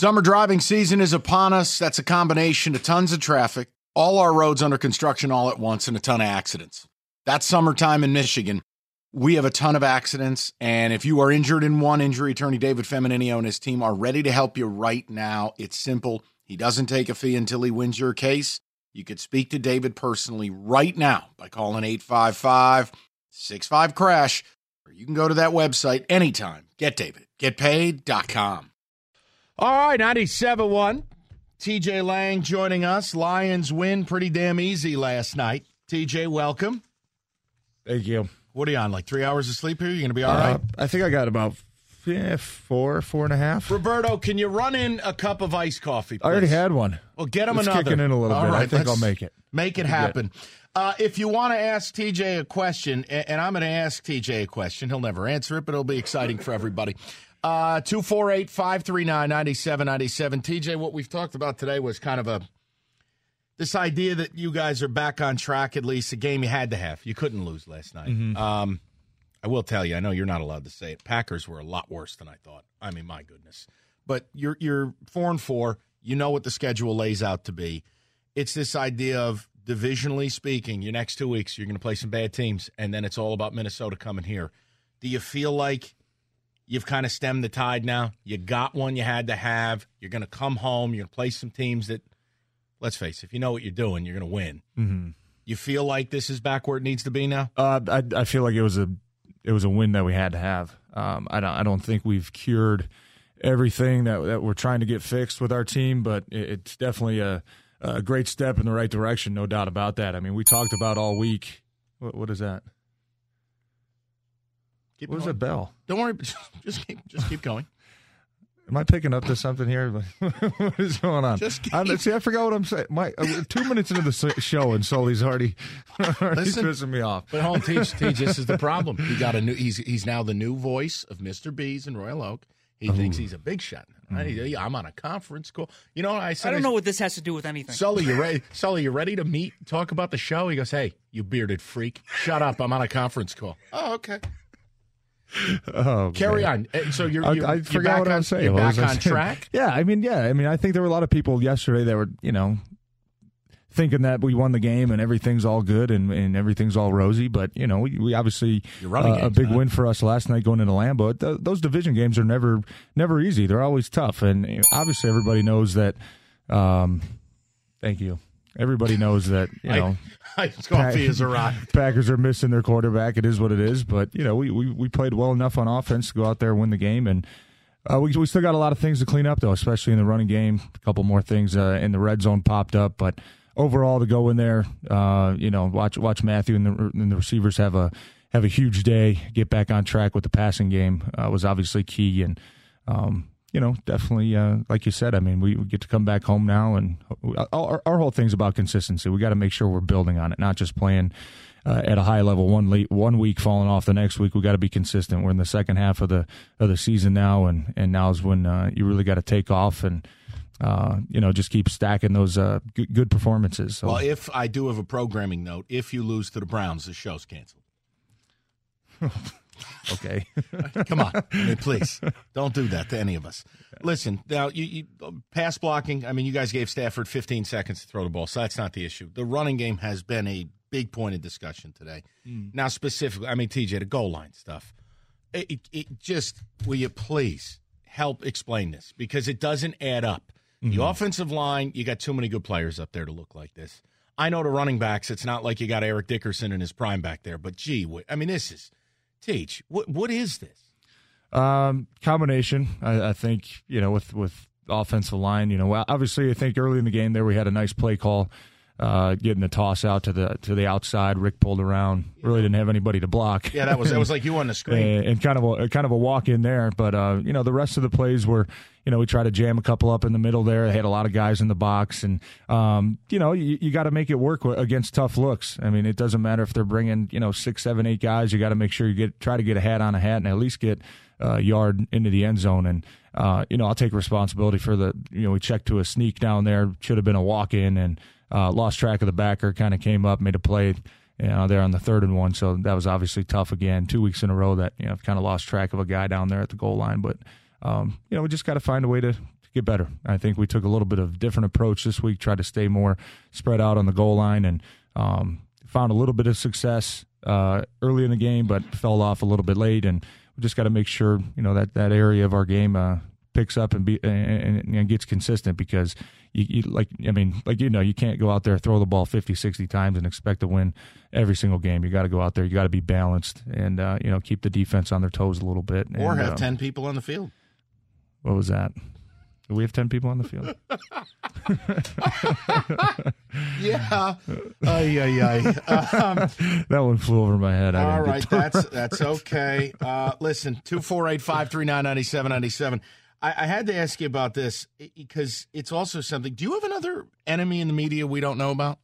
Summer driving season is upon us. That's a combination of tons of traffic, all our roads under construction all at once, and a ton of accidents. That's summertime in Michigan. We have a ton of accidents, and if you are injured in one, injury attorney David Feminino and his team are ready to help you right now. It's simple. He doesn't take a fee until he wins your case. You could speak to David personally right now by calling 855 65 Crash, or you can go to that website anytime. Get David, getpaid.com. All right, 97 1. TJ Lang joining us. Lions win pretty damn easy last night. TJ, welcome. Thank you. What are you on? Like three hours of sleep here? You're going to be all right? Uh, I think I got about yeah, four, four and a half. Roberto, can you run in a cup of iced coffee? Please? I already had one. Well, get him It's another. kicking in a little All bit. I think I'll make it. Make it happen. Uh, if you want to ask TJ a question, and I'm going to ask TJ a question, he'll never answer it, but it'll be exciting for everybody. Uh, 248 539 9797. TJ, what we've talked about today was kind of a this idea that you guys are back on track, at least a game you had to have. You couldn't lose last night. Mm-hmm. Um, I will tell you, I know you're not allowed to say it. Packers were a lot worse than I thought. I mean, my goodness. But you're you're four and four. You know what the schedule lays out to be. It's this idea of divisionally speaking, your next two weeks you're going to play some bad teams, and then it's all about Minnesota coming here. Do you feel like you've kind of stemmed the tide now? You got one you had to have. You're going to come home. You're going to play some teams that, let's face it, if you know what you're doing, you're going to win. Mm-hmm. You feel like this is back where it needs to be now? Uh, I I feel like it was a it was a win that we had to have. Um, I don't I don't think we've cured everything that that we're trying to get fixed with our team, but it, it's definitely a a great step in the right direction, no doubt about that. I mean, we talked about all week. What, what is that? Keep What is going. that bell? Don't worry. Just keep, just keep going. Am I picking up to something here? what is going on? Just keep- I'm, see, I forgot what I'm saying. My uh, two minutes into the show, and Sully's already, already Listen. pissing me off. But hold on, Teach, Teach, this is the problem. He got a new. He's he's now the new voice of Mr. B's in Royal Oak. He thinks he's a big shot. I, am on a conference call. You know what I said? I don't know what this has to do with anything. Sully, you ready? Sully, you ready to meet? Talk about the show? He goes, "Hey, you bearded freak, shut up! I'm on a conference call." Oh, okay. Oh, Carry man. on. Uh, So you're, I, you're I you're forgot what on, I was saying. You're back was on saying? track. Yeah, I mean, yeah, I mean, I think there were a lot of people yesterday that were, you know, thinking that we won the game and everything's all good and, and everything's all rosy. But you know, we, we obviously uh, a big win for us last night going into Lambeau. Th- those division games are never never easy. They're always tough, and obviously everybody knows that. Um, thank you. Everybody knows that you know. Coffee has arrived. Packers are missing their quarterback. It is what it is. But you know, we we, we played well enough on offense to go out there and win the game, and uh, we we still got a lot of things to clean up though, especially in the running game. A couple more things uh, in the red zone popped up, but overall to go in there, uh, you know, watch watch Matthew and the and the receivers have a have a huge day. Get back on track with the passing game uh, was obviously key, and um, you know, definitely, uh, like you said, I mean, we, we get to come back home now, and our, our whole thing's about consistency. We got to make sure we're building on it, not just playing uh, at a high level one late, one week, falling off the next week. We got to be consistent. We're in the second half of the of the season now, and and now is when uh, you really got to take off and. Uh, you know, just keep stacking those uh, good, good performances. So, Well, if I do have a programming note, if you lose to the Browns, the show's canceled. okay, Come on, I mean, please don't do that to any of us. Listen, now you, you pass blocking. I mean, you guys gave Stafford 15 seconds to throw the ball, so that's not the issue. The running game has been a big point of discussion today. Now, specifically, I mean, TJ, the goal line stuff. It, it, it just will you please help explain this because it doesn't add up. The offensive line, you got too many good players up there to look like this. I know the running backs. It's not like you got Eric Dickerson in his prime back there, but gee, I mean, this is teach. What what is this? Um, combination. I, I think you know with with offensive line. You know, obviously, I think early in the game there we had a nice play call, uh, getting the toss out to the to the outside. Rick pulled around. Really didn't have anybody to block. Yeah, that was that was like you on the screen. and, and kind of a kind of a walk in there. But uh, you know, the rest of the plays were, you know, we tried to jam a couple up in the middle there. They had a lot of guys in the box, and um, you know, you, you got to make it work against tough looks. I mean, it doesn't matter if they're bringing you know six, seven, eight guys. You got to make sure you get try to get a hat on a hat and at least get uh, yard into the end zone. And uh, you know, I'll take responsibility for the you know we checked to a sneak down there. Should have been a walk in and uh, lost track of the backer. Kind of came up, made a play you know, there on the third and one. So that was obviously tough again. Two weeks in a row that, you know, I've kind of lost track of a guy down there at the goal line. But, um, you know, we just got to find a way to get better. I think we took a little bit of different approach this week, tried to stay more spread out on the goal line, and um, found a little bit of success uh, early in the game, but fell off a little bit late. And we just got to make sure you know that that area of our game uh, picks up and be and, and, gets consistent because you, you, like I mean like you know you can't go out there throw the ball 50 60 times and expect to win every single game you got to go out there you got to be balanced and uh, you know keep the defense on their toes a little bit or and, have uh, 10 people on the field what was that do we have 10 people on the field? yeah. Ay, ay, ay. Um, that one flew over my head. all right. That's that's okay. Uh, listen, 248 539 9797. I, I had to ask you about this because it's also something. Do you have another enemy in the media we don't know about?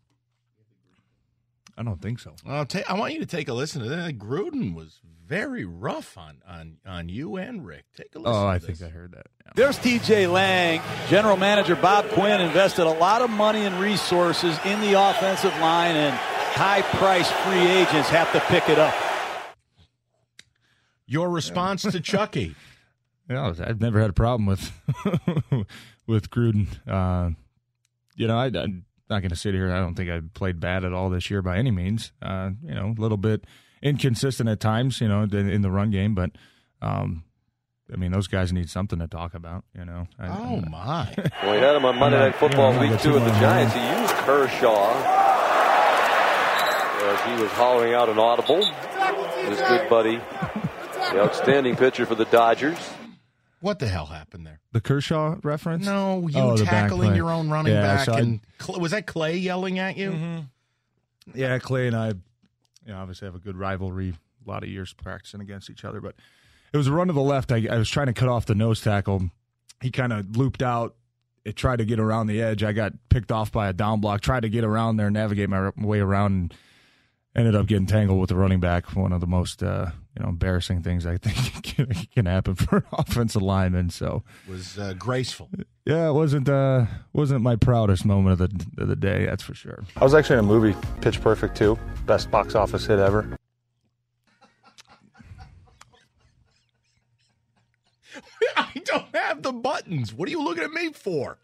I don't think so. I'll ta- I want you to take a listen to that. Gruden was very rough on on on you and Rick. Take a listen. Oh, I this. think I heard that. Yeah. There's TJ Lang. General manager Bob Quinn invested a lot of money and resources in the offensive line, and high priced free agents have to pick it up. Your response to Chucky. Yeah, I've never had a problem with with Gruden. Uh, you know, I, am not going to sit here. I don't think I played bad at all this year by any means. Uh, you know, a little bit inconsistent at times. You know, in, in the run game, but um, I mean, those guys need something to talk about. You know. I, oh my! well, we had him on Monday Night Football Week Two of the Giants. He used Kershaw as he was hollering out an audible. His good buddy, the outstanding pitcher for the Dodgers. What the hell happened there? The Kershaw reference? No, you oh, tackling your own running yeah, back, so and I, was that Clay yelling at you? Mm-hmm. Yeah, Clay and I, you know, obviously have a good rivalry. A lot of years practicing against each other, but it was a run to the left. I, I was trying to cut off the nose tackle. He kind of looped out. It tried to get around the edge. I got picked off by a down block. Tried to get around there, navigate my way around. And, ended up getting tangled with the running back. One of the most uh, you know embarrassing things I think can, can happen for an offensive lineman. So was uh, graceful. Yeah, it wasn't uh, wasn't my proudest moment of the of the day. That's for sure. I was actually in a movie, Pitch Perfect 2, best box office hit ever. I don't have the buttons. What are you looking at me for?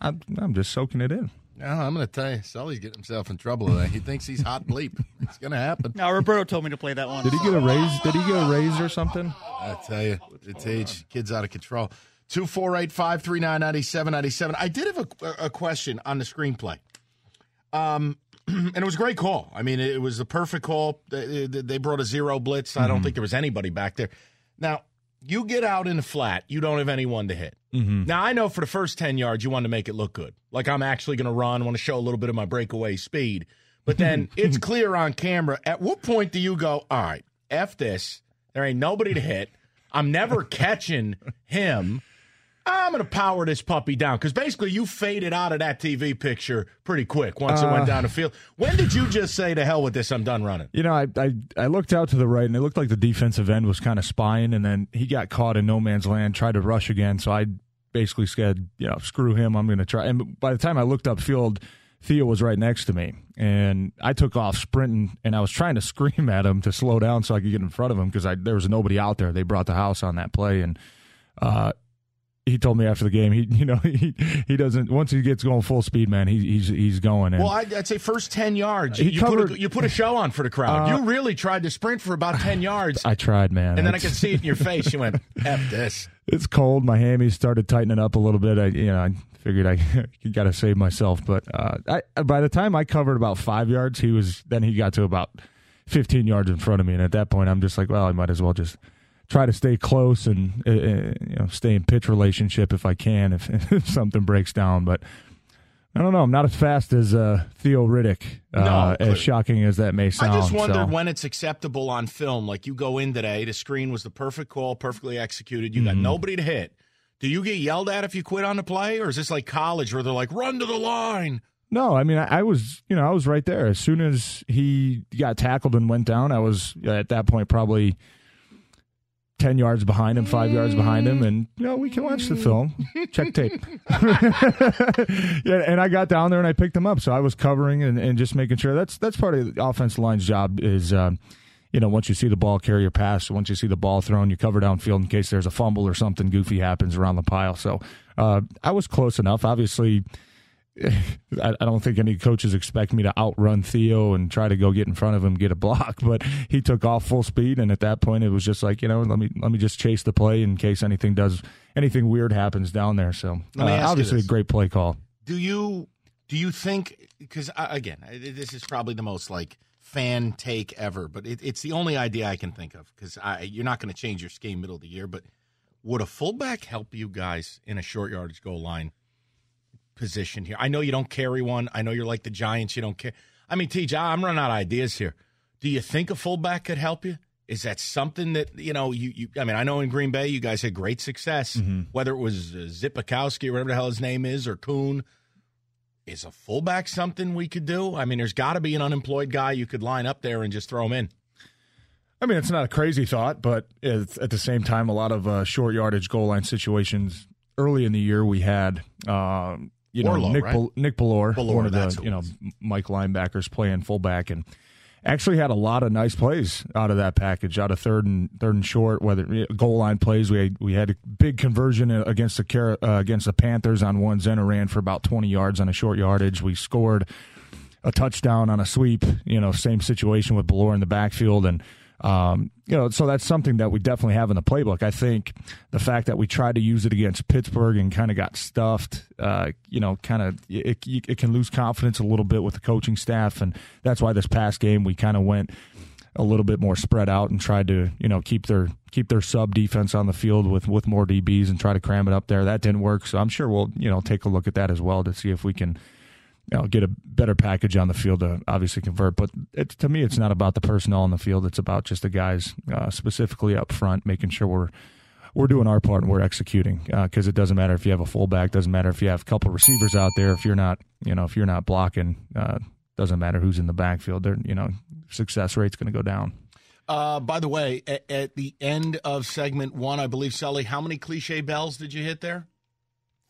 I'm, I'm just soaking it in. No, I'm going to tell you, Sully's getting himself in trouble today. He thinks he's hot bleep. It's going to happen. Now Roberto told me to play that one. Did he get a raise? Did he get a raise or something? I tell you, it's age. Kid's out of control. Two four eight five three nine ninety seven ninety seven. I did have a, a question on the screenplay, um, and it was a great call. I mean, it was the perfect call. They, they brought a zero blitz. I don't mm-hmm. think there was anybody back there. Now, you get out in the flat, you don't have anyone to hit. Mm-hmm. Now, I know for the first 10 yards, you want to make it look good. Like I'm actually going to run, want to show a little bit of my breakaway speed. But then it's clear on camera. At what point do you go, all right, F this. There ain't nobody to hit. I'm never catching him. I'm going to power this puppy down because basically you faded out of that TV picture pretty quick once uh, it went uh. down the field. When did you just say to hell with this? I'm done running. You know, I, I I looked out to the right and it looked like the defensive end was kind of spying, and then he got caught in no man's land, tried to rush again. So I basically said, you know, screw him. I'm going to try. And by the time I looked upfield, Theo was right next to me, and I took off sprinting, and I was trying to scream at him to slow down so I could get in front of him because there was nobody out there. They brought the house on that play, and uh, he told me after the game, he you know he he doesn't once he gets going full speed, man, he, he's he's going. well, I'd, I'd, say first ten yards, you covered, put a, you put a show on for the crowd. Uh, you really tried to sprint for about ten yards. I tried, man, and then I could see it in your face. You went, "F this." It's cold. My hammies started tightening up a little bit. I you know I figured I got to save myself, but uh, I by the time I covered about five yards, he was then he got to about fifteen yards in front of me, and at that point, I'm just like, well, I might as well just try to stay close and uh, uh, you know stay in pitch relationship if I can if, if, something breaks down. But I don't know. I'm not as fast as uh, Theo Riddick. Uh, no, as shocking as that may sound. I just wondered so. when it's acceptable on film. Like you go in today, the screen was the perfect call, perfectly executed. You got mm-hmm. nobody to hit. Do you get yelled at if you quit on the play, or is this like college where they're like, "Run to the line"? No, I mean I, I, was, you know, I was right there as soon as he got tackled and went down. I was at that point probably 10 yards behind him, five yards behind him, and, you know, we can watch the film, check tape. yeah, and I got down there and I picked him up. So I was covering and, and just making sure that's that's part of the offensive line's job is, uh, you know, once you see the ball carry your pass, once you see the ball thrown, you cover downfield in case there's a fumble or something goofy happens around the pile. So uh, I was close enough. Obviously, I, I don't think any coaches expect me to outrun Theo and try to go get in front of him, get a block. But he took off full speed, and at that point, it was just like you know, let me let me just chase the play in case anything does anything weird happens down there. So uh, obviously, a great play call. Do you do you think? Because again, this is probably the most like fan take ever, but it, it's the only idea I can think of because you're not going to change your scheme middle of the year. But would a fullback help you guys in a short yardage goal line position here? I know you don't carry one. I know you're like the Giants. You don't care. I mean, TJ, I'm running out of ideas here. Do you think a fullback could help you? Is that something that you know? You, you I mean, I know in Green Bay you guys had great success. Mm-hmm. Whether it was uh, Zipikowski or whatever the hell his name is, or Kuhn, is a fullback something we could do? I mean, there's got to be an unemployed guy you could line up there and just throw him in. I mean, it's not a crazy thought, but at the same time, a lot of uh, short yardage goal line situations early in the year we had. Uh, you know, Nick right? Nick Bellore, one of the you know Mike linebackers playing fullback, and actually had a lot of nice plays out of that package, out of third and third and short, whether goal line plays. We had, we had a big conversion against the uh, against the Panthers on one. Zenner ran for about twenty yards on a short yardage. We scored a touchdown on a sweep. You know, same situation with Bellore in the backfield and. Um, you know, so that's something that we definitely have in the playbook. I think the fact that we tried to use it against Pittsburgh and kind of got stuffed, uh, you know, kind of it, it can lose confidence a little bit with the coaching staff, and that's why this past game we kind of went a little bit more spread out and tried to you know keep their keep their sub defense on the field with with more DBs and try to cram it up there. That didn't work, so I'm sure we'll you know take a look at that as well to see if we can you know, get a better package on the field to obviously convert. But it, to me, it's not about the personnel on the field. It's about just the guys uh, specifically up front, making sure we're we're doing our part and we're executing. Because uh, it doesn't matter if you have a fullback, doesn't matter if you have a couple receivers out there. If you're not, you know, if you're not blocking, uh, doesn't matter who's in the backfield. They're, you know, success rate's going to go down. Uh, by the way, at, at, the end of segment one, I believe, Sully, how many cliche bells did you hit there?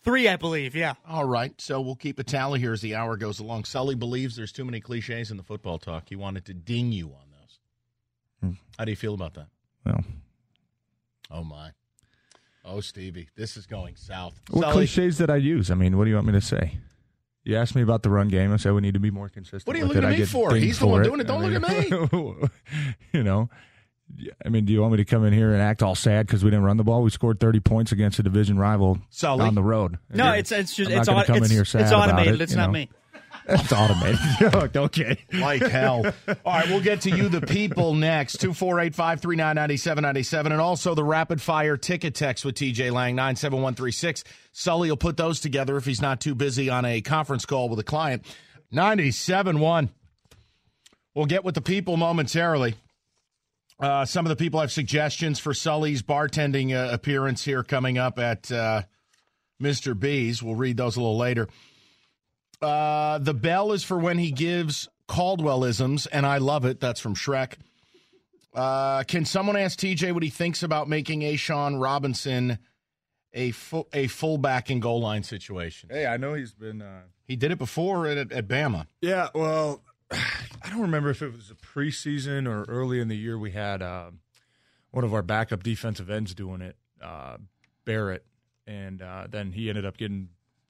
Three, I believe, yeah. All right. So we'll keep a tally here as the hour goes along. Sully believes there's too many cliches in the football talk. He wanted to ding you on those. Hmm. How do you feel about that? Well, oh, my. Oh, Stevie, this is going south. What Sully, cliches did I use? I mean, what do you want me to say? You asked me about the run game. I said we need to be more consistent. What are you looking at me for? He's the one doing it. Don't I mean, look at me. you know, I mean, do you want me to come in here and act all sad because we didn't run the ball? We scored thirty points against a division rival Sully. on the road. No, it's it's just it's, on, come it's, in here sad it's automated. It, it's not know. me. It's automated. okay. Like hell. All right, we'll get to you, the people, next. 248 539 9797. And also the rapid fire ticket text with TJ Lang, 97136. Sully will put those together if he's not too busy on a conference call with a client. 97.1. We'll get with the people momentarily. Uh, some of the people have suggestions for Sully's bartending uh, appearance here coming up at uh, Mr. B's. We'll read those a little later. Uh, the bell is for when he gives Caldwellisms, and I love it. That's from Shrek. Uh, can someone ask TJ what he thinks about making a A'Shawn Robinson a fu- a fullback in goal line situation? Hey, I know he's been. Uh... He did it before at, at Bama. Yeah, well, I don't remember if it was a preseason or early in the year. We had uh, one of our backup defensive ends doing it, uh, Barrett, and uh, then he ended up getting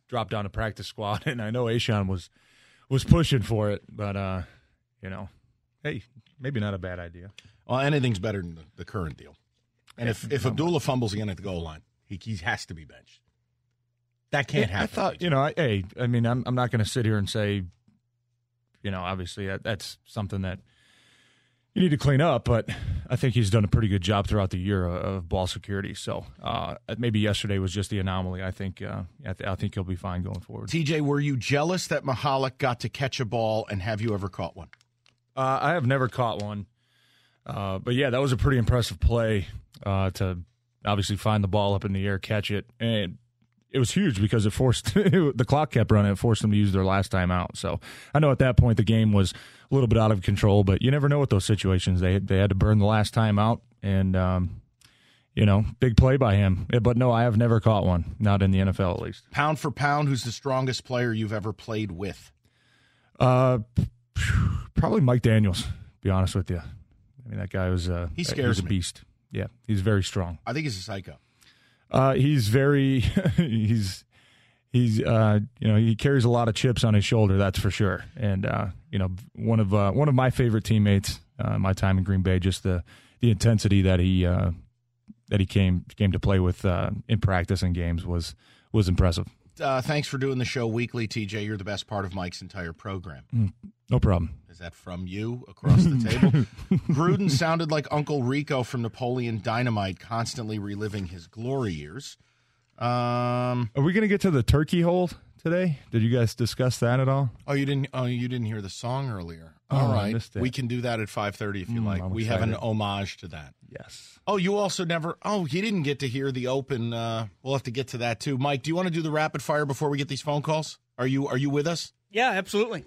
dropped down to practice squad. And I know A'Shawn was was pushing for it, but uh, you know, hey, maybe not a bad idea. Well, anything's better than the, the current deal. And if if Abdullah fumbles again at the goal line, he, he has to be benched. That can't happen. I thought, you know, I, hey, I mean, I'm I'm not going to sit here and say you know, obviously that, that's something that you need to clean up. But I think he's done a pretty good job throughout the year of ball security. So uh, maybe yesterday was just the anomaly. I think uh, I, th- I, think he'll be fine going forward. TJ, were you jealous that Mihalik got to catch a ball, and have you ever caught one? Uh, I have never caught one. Uh, but yeah, that was a pretty impressive play uh, to obviously find the ball up in the air, catch it, and it was huge because it forced the clock kept running. It forced them to use their last time out. So I know at that point the game was a little bit out of control, but you never know with those situations. They they had to burn the last time out, and um, you know, big play by him. But no, I have never caught one, not in the NFL at least. Pound for pound, who's the strongest player you've ever played with? Uh, probably Mike Daniels. Be honest with you. I mean, that guy was a he scares a beast. Yeah, he's very strong. I think he's a psycho. Uh, he's very he's he's uh, you know he carries a lot of chips on his shoulder. That's for sure. And uh, you know one of uh, one of my favorite teammates. Uh, my time in Green Bay, just the the intensity that he uh, that he came came to play with in practice and games was was impressive. Uh, thanks for doing the show weekly, TJ. You're the best part of Mike's entire program. Mm, no problem. Is that from you across the table? Gruden sounded like Uncle Rico from Napoleon Dynamite, constantly reliving his glory years. Um, Are we going to get to the turkey hole today? Did you guys discuss that at all? Oh, you didn't. Oh, you didn't hear the song earlier. All oh, right, we can do that at five thirty if you mm, like. I'm we excited. have an homage to that. Yes. Oh, you also never. Oh, he didn't get to hear the open. Uh, we'll have to get to that too. Mike, do you want to do the rapid fire before we get these phone calls? Are you Are you with us? Yeah, absolutely.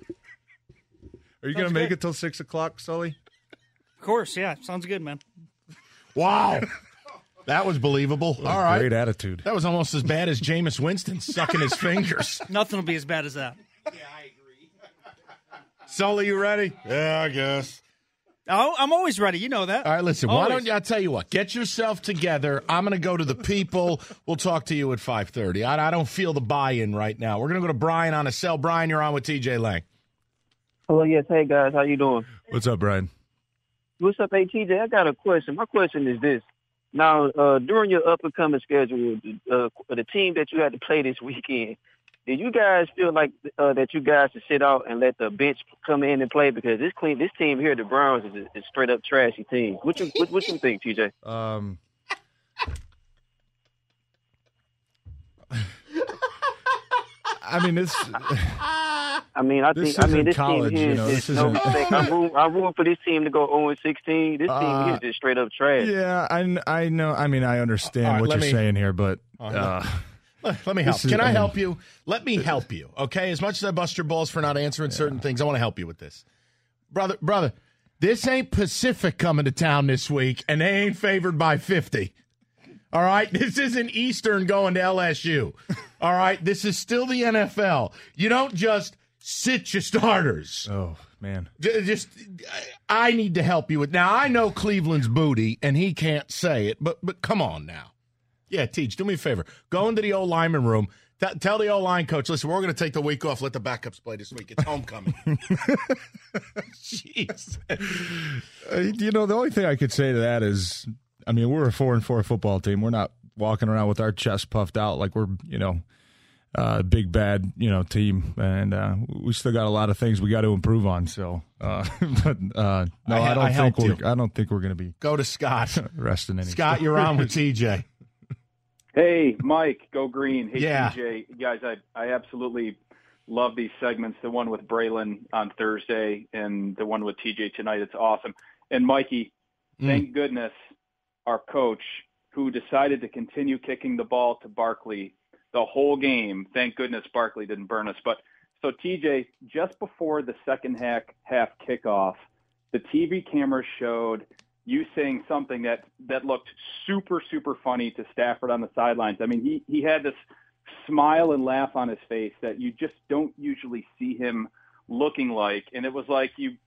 Are you going to make it till six o'clock, Sully? Of course. Yeah, sounds good, man. Wow. That was believable. All right. Great attitude. That was almost as bad as Jameis Winston sucking his fingers. Nothing will be as bad as that. Yeah, I agree. Sully, you ready? Yeah, I guess. Oh, I'm always ready. You know that. All right, listen. Always. Why don't you? I'll tell you what. Get yourself together. I'm going to go to the people. We'll talk to you at 5:30. I, I don't feel the buy-in right now. We're going to go to Brian on a cell. Brian, you're on with TJ Lang. Hello, yes. Hey guys, how you doing? What's up, Brian? What's up, hey TJ? I got a question. My question is this: Now, uh, during your up and coming schedule, uh, the team that you had to play this weekend, did you guys feel like uh, that you guys should sit out and let the bench come in and play because this clean this team here, the Browns, is a, is straight up trashy team. What you what, what you think, TJ? Um. I mean, this. I mean, I think. I mean, this college, team here you know, is, is no mistake. I'm rooting, I'm rooting for this team to go 0 16. This team uh, here is just straight up trash. Yeah, I, I know. I mean, I understand right, what you're me, saying here, but. Uh, let me help. Can I help you? Let me help you. Okay. As much as I bust your balls for not answering yeah. certain things, I want to help you with this, brother. Brother, this ain't Pacific coming to town this week, and they ain't favored by fifty. All right, this isn't Eastern going to LSU. All right, this is still the NFL. You don't just sit your starters. Oh man, just I need to help you with. Now I know Cleveland's booty, and he can't say it, but but come on now. Yeah, teach. Do me a favor. Go into the old lineman room. T- tell the old line coach, listen, we're going to take the week off. Let the backups play this week. It's homecoming. Jeez. Uh, you know, the only thing I could say to that is, I mean, we're a four and four football team. We're not walking around with our chest puffed out like we're, you know, uh, big bad, you know, team, and uh, we still got a lot of things we got to improve on. So, uh, but uh, no, I, I don't I think we're. You. I don't think we're going to be. Go to Scott. resting any. Scott, you're on with TJ. Hey, Mike, go green. Hey, yeah. TJ, guys, I I absolutely love these segments. The one with Braylon on Thursday and the one with TJ tonight. It's awesome. And Mikey, mm. thank goodness our coach who decided to continue kicking the ball to Barkley the whole game. Thank goodness Barkley didn't burn us. But so TJ, just before the second half half kickoff, the TV camera showed you saying something that that looked super super funny to Stafford on the sidelines. I mean, he he had this smile and laugh on his face that you just don't usually see him looking like, and it was like you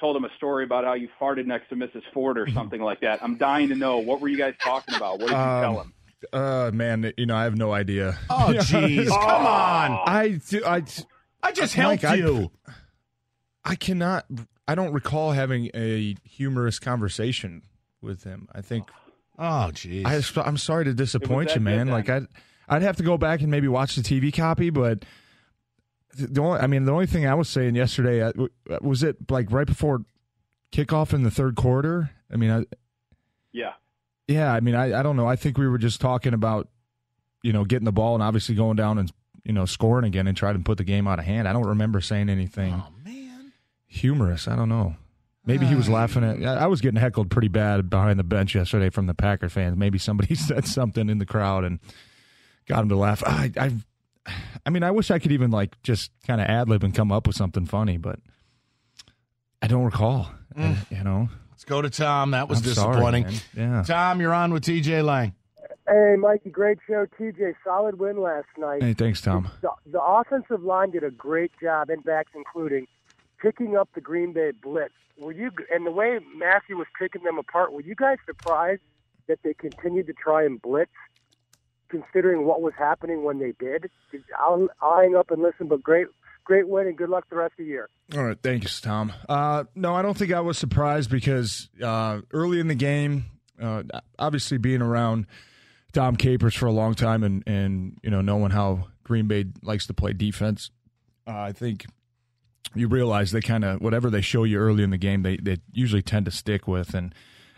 told him a story about how you farted next to Mrs. Ford or something like that. I'm dying to know what were you guys talking about? What did you um, tell him? Uh, man, you know, I have no idea. Oh, jeez, come on! I, I, I just helped Mike, you. I, I cannot I don't recall having a humorous conversation with him. I think. Oh, jeez. I, am sorry to disappoint you, man. Like I, I'd have to go back and maybe watch the TV copy, but the only, I mean, the only thing I was saying yesterday uh, was it like right before kickoff in the third quarter. I mean, I, yeah, yeah. I mean, I, I don't know. I think we were just talking about, you know, getting the ball and obviously going down and you know scoring again and trying to put the game out of hand. I don't remember saying anything. Oh man humorous. I don't know. Maybe he was laughing at. I was getting heckled pretty bad behind the bench yesterday from the Packer fans. Maybe somebody said something in the crowd and got him to laugh. I, I, I mean, I wish I could even like just kind of ad lib and come up with something funny, but I don't recall. Mm. you know. Let's go to Tom. That was I'm disappointing. Sorry, yeah. Tom, you're on with TJ Lang. Hey, Mikey, great show. TJ, solid win last night. Hey, thanks, Tom. The, the offensive line did a great job, and backs including picking up the Green Bay blitz. Were you and the way Matthew was picking them apart? Were you guys surprised that they continued to try and blitz, considering what was happening when they did? I'll, I'll hang up and listen. But great, great win and good luck the rest of the year. All right, thanks, Tom. Uh, no, I don't think I was surprised because uh, early in the game, uh, obviously being around Dom Capers for a long time and and you know knowing how Green Bay likes to play defense, uh, I think you realize they kind of whatever they show you early in the game, they they usually tend to stick with. And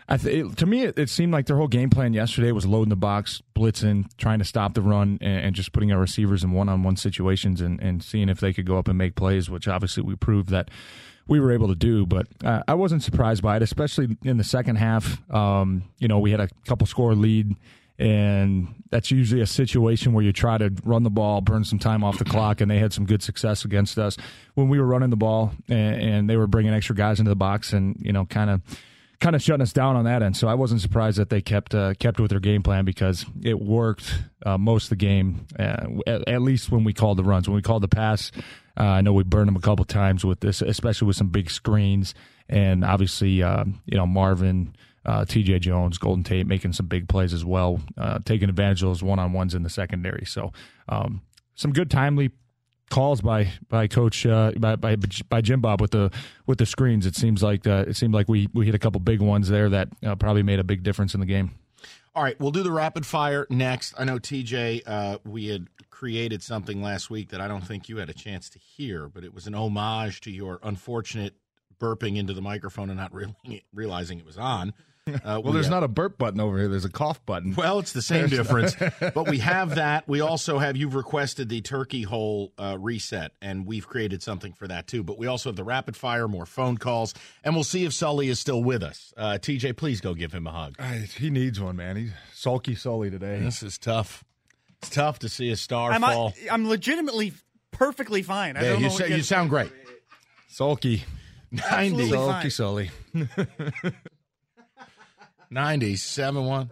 th- it, to me, it, it, seemed like their whole game plan yesterday was loading the box, blitzing, trying to stop the run, and, and just putting our receivers in one on one situations and, and seeing if they could go up and make plays. Which obviously we proved that we were able to do. But uh, I wasn't surprised by it, especially in the second half. Um, you know, we had a couple score lead and that's usually a situation where you try to run the ball, burn some time off the clock, and they had some good success against us when we were running the ball, and, and they were bringing extra guys into the box, and you know, kind of kind of shutting us down on that end. So I wasn't surprised that they kept uh, kept with their game plan because it worked uh, most of the game. Uh, at, at, least when we called the runs, when we called the pass, uh, I know we burned them a couple times with this, especially with some big screens, and obviously, uh, you know, Marvin uh, T.J. Jones, Golden Tate making some big plays as well, uh, taking advantage of those one on ones in the secondary. So um, some good timely calls by by Coach uh, by, by by Jim Bob with the with the screens. It seems like uh, it seemed like we we hit a couple big ones there that uh, probably made a big difference in the game. All right, we'll do the rapid fire next. I know TJ, uh, we had created something last week that I don't think you had a chance to hear, but it was an homage to your unfortunate burping into the microphone and not really realizing it was on. Uh, well, we there's have, not a burp button over here. There's a cough button. Well, it's the same difference. but we have that. We also have, you've requested the turkey hole uh, reset, and we've created something for that too. But we also have the rapid fire, more phone calls, and we'll see if Sully is still with us. Uh, TJ, please go give him a hug. he needs one, man. He's sulky Sully today. This is tough. It's tough to see a star I'm, fall. I, am legitimately perfectly fine. I yeah, you, sa- you sound great. Sulky. 90. Sulky Sully. 97 1.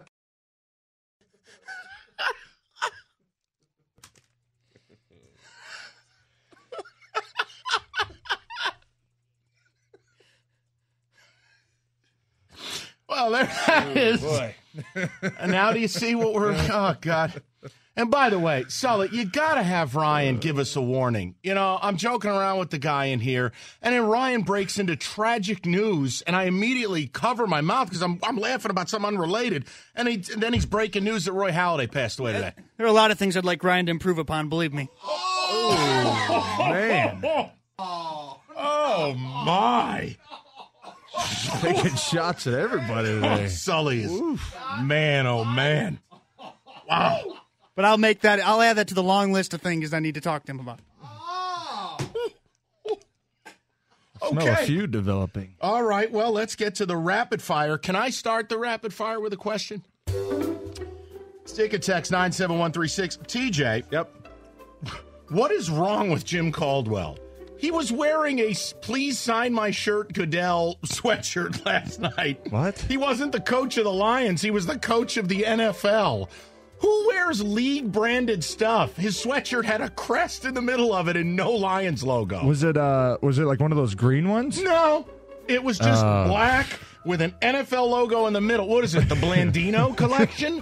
well, there that oh, is. Boy. and now do you see what we're. Oh, God. And by the way, Sully, you got to have Ryan give us a warning. You know, I'm joking around with the guy in here, and then Ryan breaks into tragic news, and I immediately cover my mouth because I'm, I'm laughing about something unrelated. And, he, and then he's breaking news that Roy Halladay passed away today. There are a lot of things I'd like Ryan to improve upon, believe me. Oh, man. Oh, my. Taking shots at everybody today. Oh, Sully is, Oof. man, oh, man. Wow. But I'll make that. I'll add that to the long list of things I need to talk to him about. Okay. Smell a feud developing. All right. Well, let's get to the rapid fire. Can I start the rapid fire with a question? Stick a text 97136. TJ. Yep. What is wrong with Jim Caldwell? He was wearing a please sign my shirt Goodell sweatshirt last night. What? He wasn't the coach of the Lions. He was the coach of the NFL. Who wears league branded stuff? His sweatshirt had a crest in the middle of it and no Lions logo. Was it uh was it like one of those green ones? No. It was just uh. black with an NFL logo in the middle. What is it? The Blandino collection?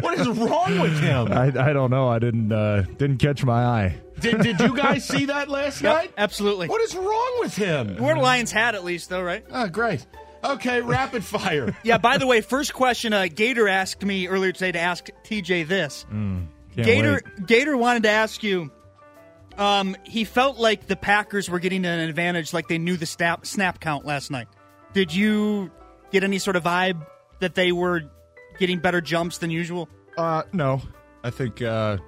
what is wrong with him? I, I don't know. I didn't uh, didn't catch my eye. Did, did you guys see that last yep, night? Absolutely. What is wrong with him? Wore a Lions hat at least, though, right? Oh, great. Okay, rapid fire. yeah, by the way, first question uh, Gator asked me earlier today to ask TJ this. Mm, Gator wait. Gator wanted to ask you um, he felt like the Packers were getting an advantage like they knew the snap, snap count last night. Did you get any sort of vibe that they were getting better jumps than usual? Uh, no. I think uh,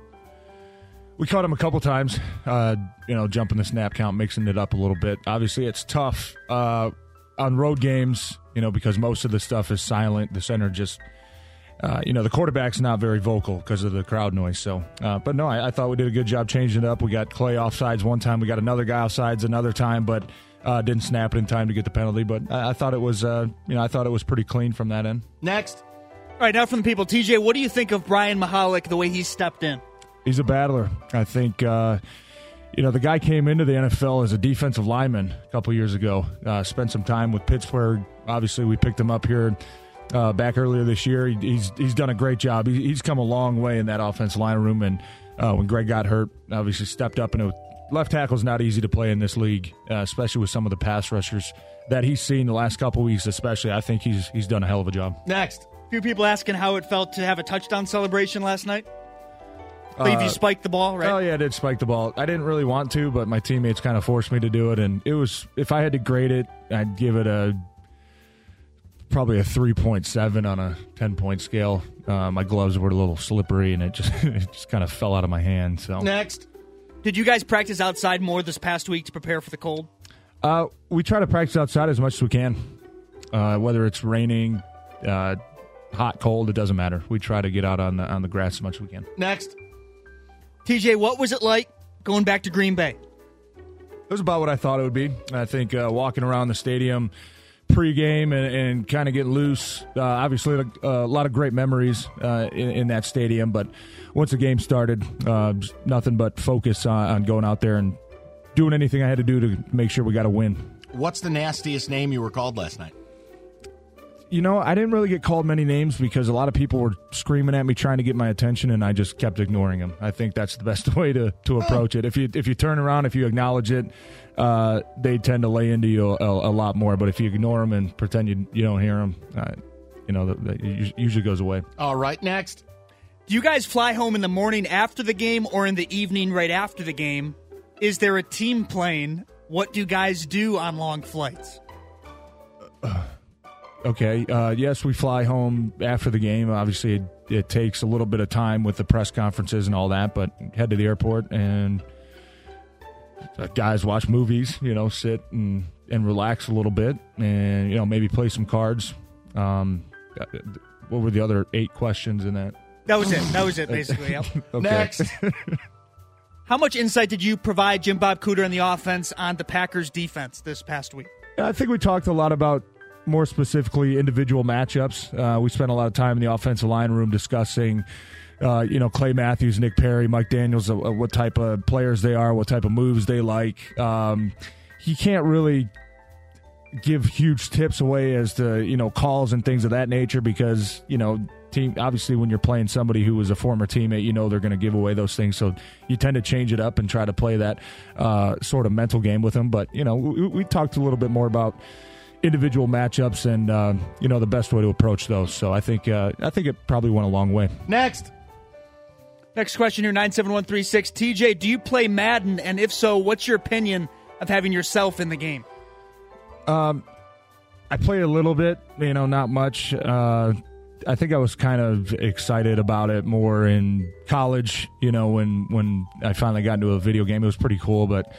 we caught him a couple times, uh, you know, jumping the snap count, mixing it up a little bit. Obviously, it's tough. Uh, on road games, you know, because most of the stuff is silent. The center just, uh, you know, the quarterback's not very vocal because of the crowd noise. So, uh, but no, I, I, thought we did a good job changing it up. We got Clay offsides one time. We got another guy offsides another time, but uh, didn't snap it in time to get the penalty. But I, I thought it was, uh, you know, I thought it was pretty clean from that end. Next. All right, now from the people, TJ, what do you think of Brian Mihalik, the way he stepped in? He's a battler. I think uh, you know, the guy came into the NFL as a defensive lineman a couple years ago. Uh, spent some time with Pittsburgh. Obviously, we picked him up here uh, back earlier this year. He, he's he's done a great job. He, he's come a long way in that offensive line room. And uh, when Greg got hurt, obviously stepped up. And left tackle is not easy to play in this league, uh, especially with some of the pass rushers that he's seen the last couple weeks. Especially, I think he's he's done a hell of a job. Next, a few people asking how it felt to have a touchdown celebration last night. I believe Uh, you spiked the ball, right? Oh yeah, I did spike the ball. I didn't really want to, but my teammates kind of forced me to do it, and it was. If I had to grade it, I'd give it a probably a three point seven on a ten point scale. Uh, my gloves were a little slippery, and it just it just kind of fell out of my hand. So Next. Did you guys practice outside more this past week to prepare for the cold? Uh, we try to practice outside as much as we can, uh, whether it's raining, uh, hot, cold. It doesn't matter. We try to get out on the on the grass as much as we can. Next. TJ, what was it like going back to Green Bay? It was about what I thought it would be. I think uh, walking around the stadium pregame and, and kind of getting loose. Uh, obviously, a, a lot of great memories uh, in, in that stadium. But once the game started, uh, nothing but focus on, on going out there and doing anything I had to do to make sure we got a win. What's the nastiest name you were called last night? You know, I didn't really get called many names because a lot of people were screaming at me trying to get my attention, and I just kept ignoring them. I think that's the best way to, to approach it. If you if you turn around, if you acknowledge it, uh, they tend to lay into you a, a, lot more. But if you ignore them and pretend you you don't hear them, uh, you know, that, that usually goes away. All right, next. Do you guys fly home in the morning after the game or in the evening right after the game? Is there a team plane? What do guys do on long flights? Okay. Uh, yes, we fly home after the game. Obviously, it, it, takes a little bit of time with the press conferences and all that, but head to the airport and uh, guys watch movies. You know, sit and and relax a little bit, and you know maybe play some cards. Um, what were the other eight questions in that? That was it. That was it, basically. Yep. Next. How much insight did you provide Jim Bob Cooter and the offense on the Packers defense this past week? I think we talked a lot about more specifically individual matchups. Uh, we spent a lot of time in the offensive line room discussing, uh, you know, Clay Matthews, Nick Perry, Mike Daniels, uh, what type of players they are, what type of moves they like. Um, he can't really give huge tips away as to you know calls and things of that nature because you know team obviously when you're playing somebody who was a former teammate you know they're going to give away those things so you tend to change it up and try to play that uh, sort of mental game with them but you know we, we talked a little bit more about individual matchups and uh, you know the best way to approach those. So I think uh, I think it probably went a long way. Next. Next question here, 97136. TJ, do you play Madden? And if so, what's your opinion of having yourself in the game? Um, I played a little bit, you know, not much. Uh, I think I was kind of excited about it more in college, you know, when when I finally got into a video game. It was pretty cool, but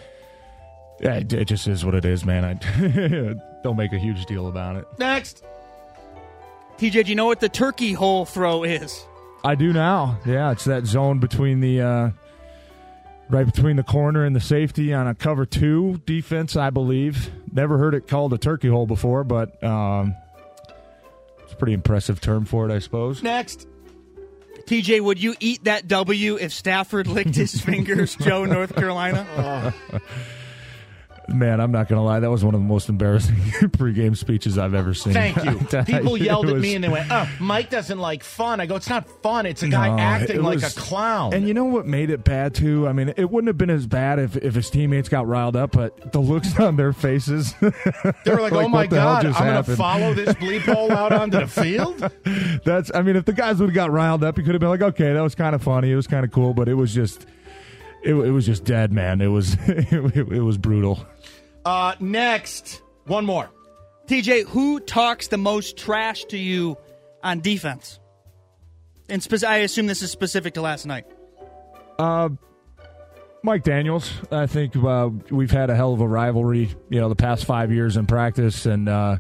yeah, it, it just is what it is, man. I don't make a huge deal about it. Next. TJ, do you know what the turkey hole throw is? I do now. Yeah, it's that zone between the uh, right between the corner and the safety on a cover two defense, I believe. Never heard it called a turkey hole before, but um, it's a pretty impressive term for it, I suppose. Next. TJ, would you eat that W if Stafford licked his fingers, Joe, North Carolina? Man, I'm not going to lie. That was one of the most embarrassing pregame speeches I've ever seen. Thank you. People yelled at was- me and they went, "Oh, Mike doesn't like fun." I go, "It's not fun. It's a guy No, acting it like a clown." And you know what made it bad too? I mean, it wouldn't have been as bad if, if his teammates got riled up, but the looks on their faces. they were like, "Oh my god, I'm to follow this bleep hole out onto the field." That's. I mean, if the guys would have got riled up, he could have been like, "Okay, that was kind of funny. It was kind of cool," but it was just, it, it was just dead, man. It was, it, it was brutal. Uh, next, one more. TJ, who talks the most trash to you on defense? And spe- I assume this is specific to last night. Uh, Mike Daniels. I think uh, we've had a hell of a rivalry, you know, the past five years in practice, and uh,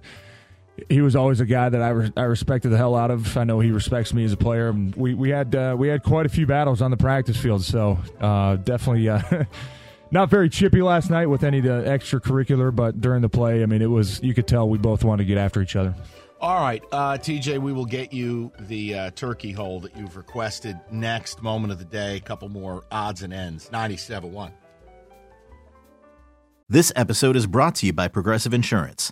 he was always a guy that I, re- I respected the hell out of. I know he respects me as a player. And we we had uh, we had quite a few battles on the practice field, so uh, definitely. Uh, Not very chippy last night with any of the extracurricular, but during the play, I mean, it was you could tell we both wanted to get after each other. All right, uh, TJ, we will get you the uh, turkey hole that you've requested next moment of the day. A couple more odds and ends. 97 1. This episode is brought to you by Progressive Insurance.